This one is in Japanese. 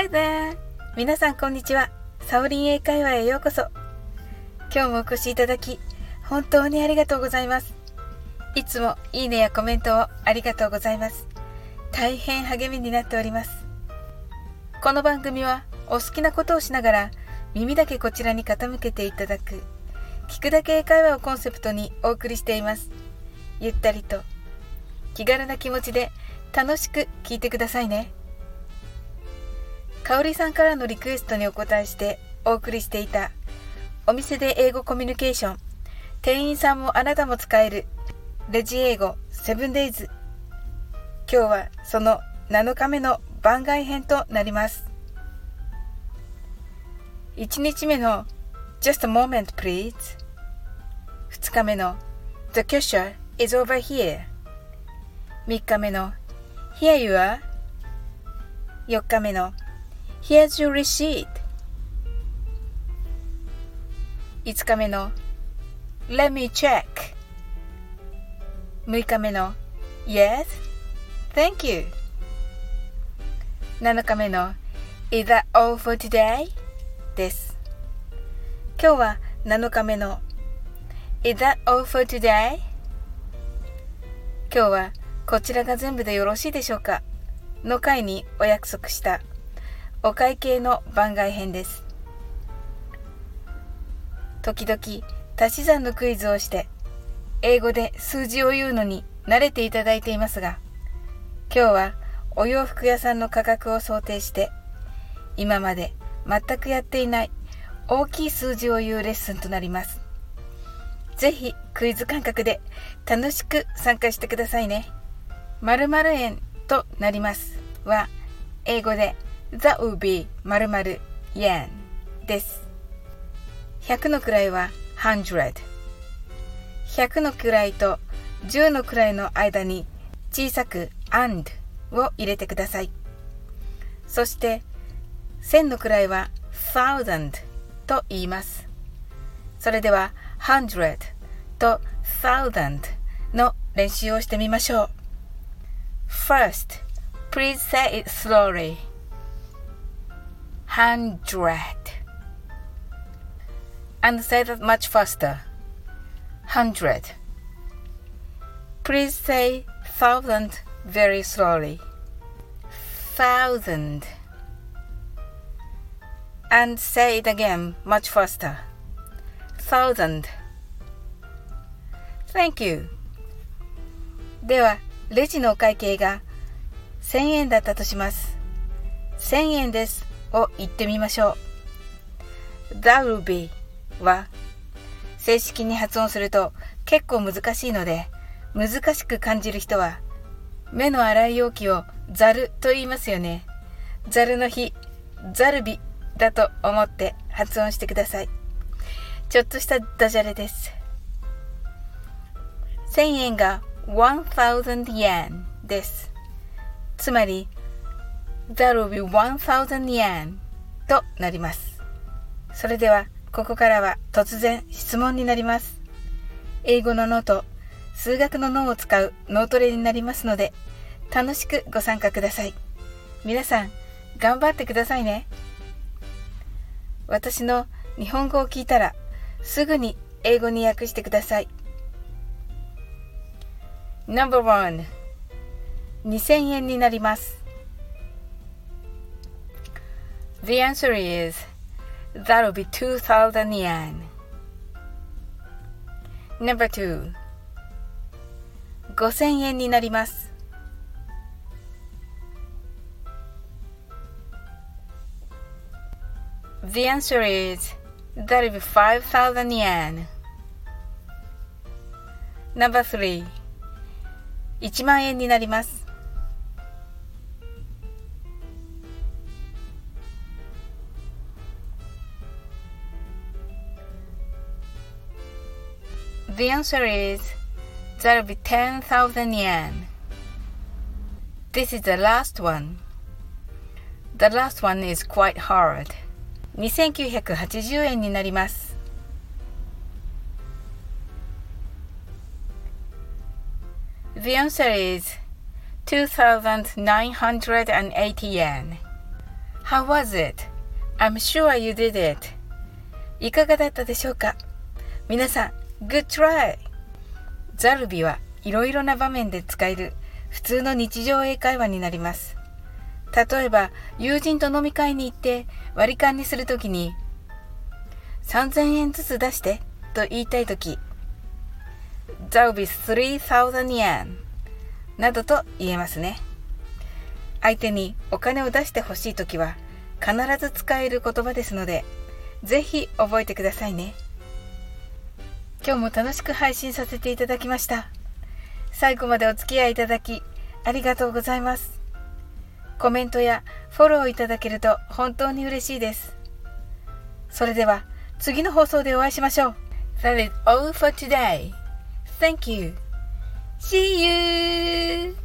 Hi there! 皆さんこんにちは。サオリン英会話へようこそ。今日もお越しいただき、本当にありがとうございます。いつもいいねやコメントをありがとうございます。大変励みになっております。この番組はお好きなことをしながら耳だけこちらに傾けていただく聞くだけ英会話をコンセプトにお送りしています。ゆったりと気軽な気持ちで楽しく聞いてくださいね。かおりさんからのリクエストにお答えしてお送りしていたお店で英語コミュニケーション。店員さんもあなたも使えるレジ英語 7days 今日はその7日目の番外編となります。1日目の Just a moment please 2日目の The cashier is over here 3日目の Here you are 4日目の Here's your receipt 5日目の Let me check 6日目の Yes Thank you 7日目の Is that all for today? です今日は7日目の Is that all for today? 今日はこちらが全部でよろしいでしょうかの回にお約束したお会計の番外編です。時々足し算のクイズをして英語で数字を言うのに慣れていただいていますが今日はお洋服屋さんの価格を想定して今まで全くやっていない大きい数字を言うレッスンとなります。ぜひクイズ感覚で楽しく参加してくださいね。〇〇円となりますは英語でザウビーまるまるイエンです。100の位は100100の位と10の位の間に小さく and を入れてください。そして1000の位は thousand と言います。それでは hundred と thousand の練習をしてみましょう。First, please say it slowly. hundred. And say that much faster. Hundred. Please say thousand very slowly. Thousand. And say it again much faster. Thousand. Thank you. では、レジのお会計が1000円だったとします。1000円です。 を言ってみましょう。that'll be は正式に発音すると結構難しいので難しく感じる人は目の洗い容器をザルと言いますよね。ザルの日、ザルビだと思って発音してください。ちょっとしたダジャレです。1000円が1000 yen です。つまり That will be 1000 yen となります。それでは、ここからは突然質問になります。英語のノート、数学の脳を使う脳トレになりますので、楽しくご参加ください。皆さん、頑張ってくださいね。私の日本語を聞いたら、すぐに英語に訳してください。No.1 2000円になります。The answer is that'll be 2000 yen. Number 2 5000円になります。The answer is that'll be 5000 yen. Number 3 1万円になります。 The answer is that'll be 10,000 yen. This is the last one. The last one is quite hard. 2980円になります。The answer is 2,980 yen. How was it? I'm sure you did it. いかがだったでしょうか皆さん、 Good try! ザルビはいろいろな場面で使える普通の日常英会話になります。例えば、友人と飲み会に行って割り勘にするときに、3000円ずつ出してと言いたいとき、That'll be 3000 yen などと言えますね。相手にお金を出してほしいときは必ず使える言葉ですので、ぜひ覚えてくださいね。今日も楽しく配信させていただきました。最後までお付き合いいただきありがとうございます。コメントやフォローいただけると本当に嬉しいです。それでは次の放送でお会いしましょう。That is all for today. Thank you. See you!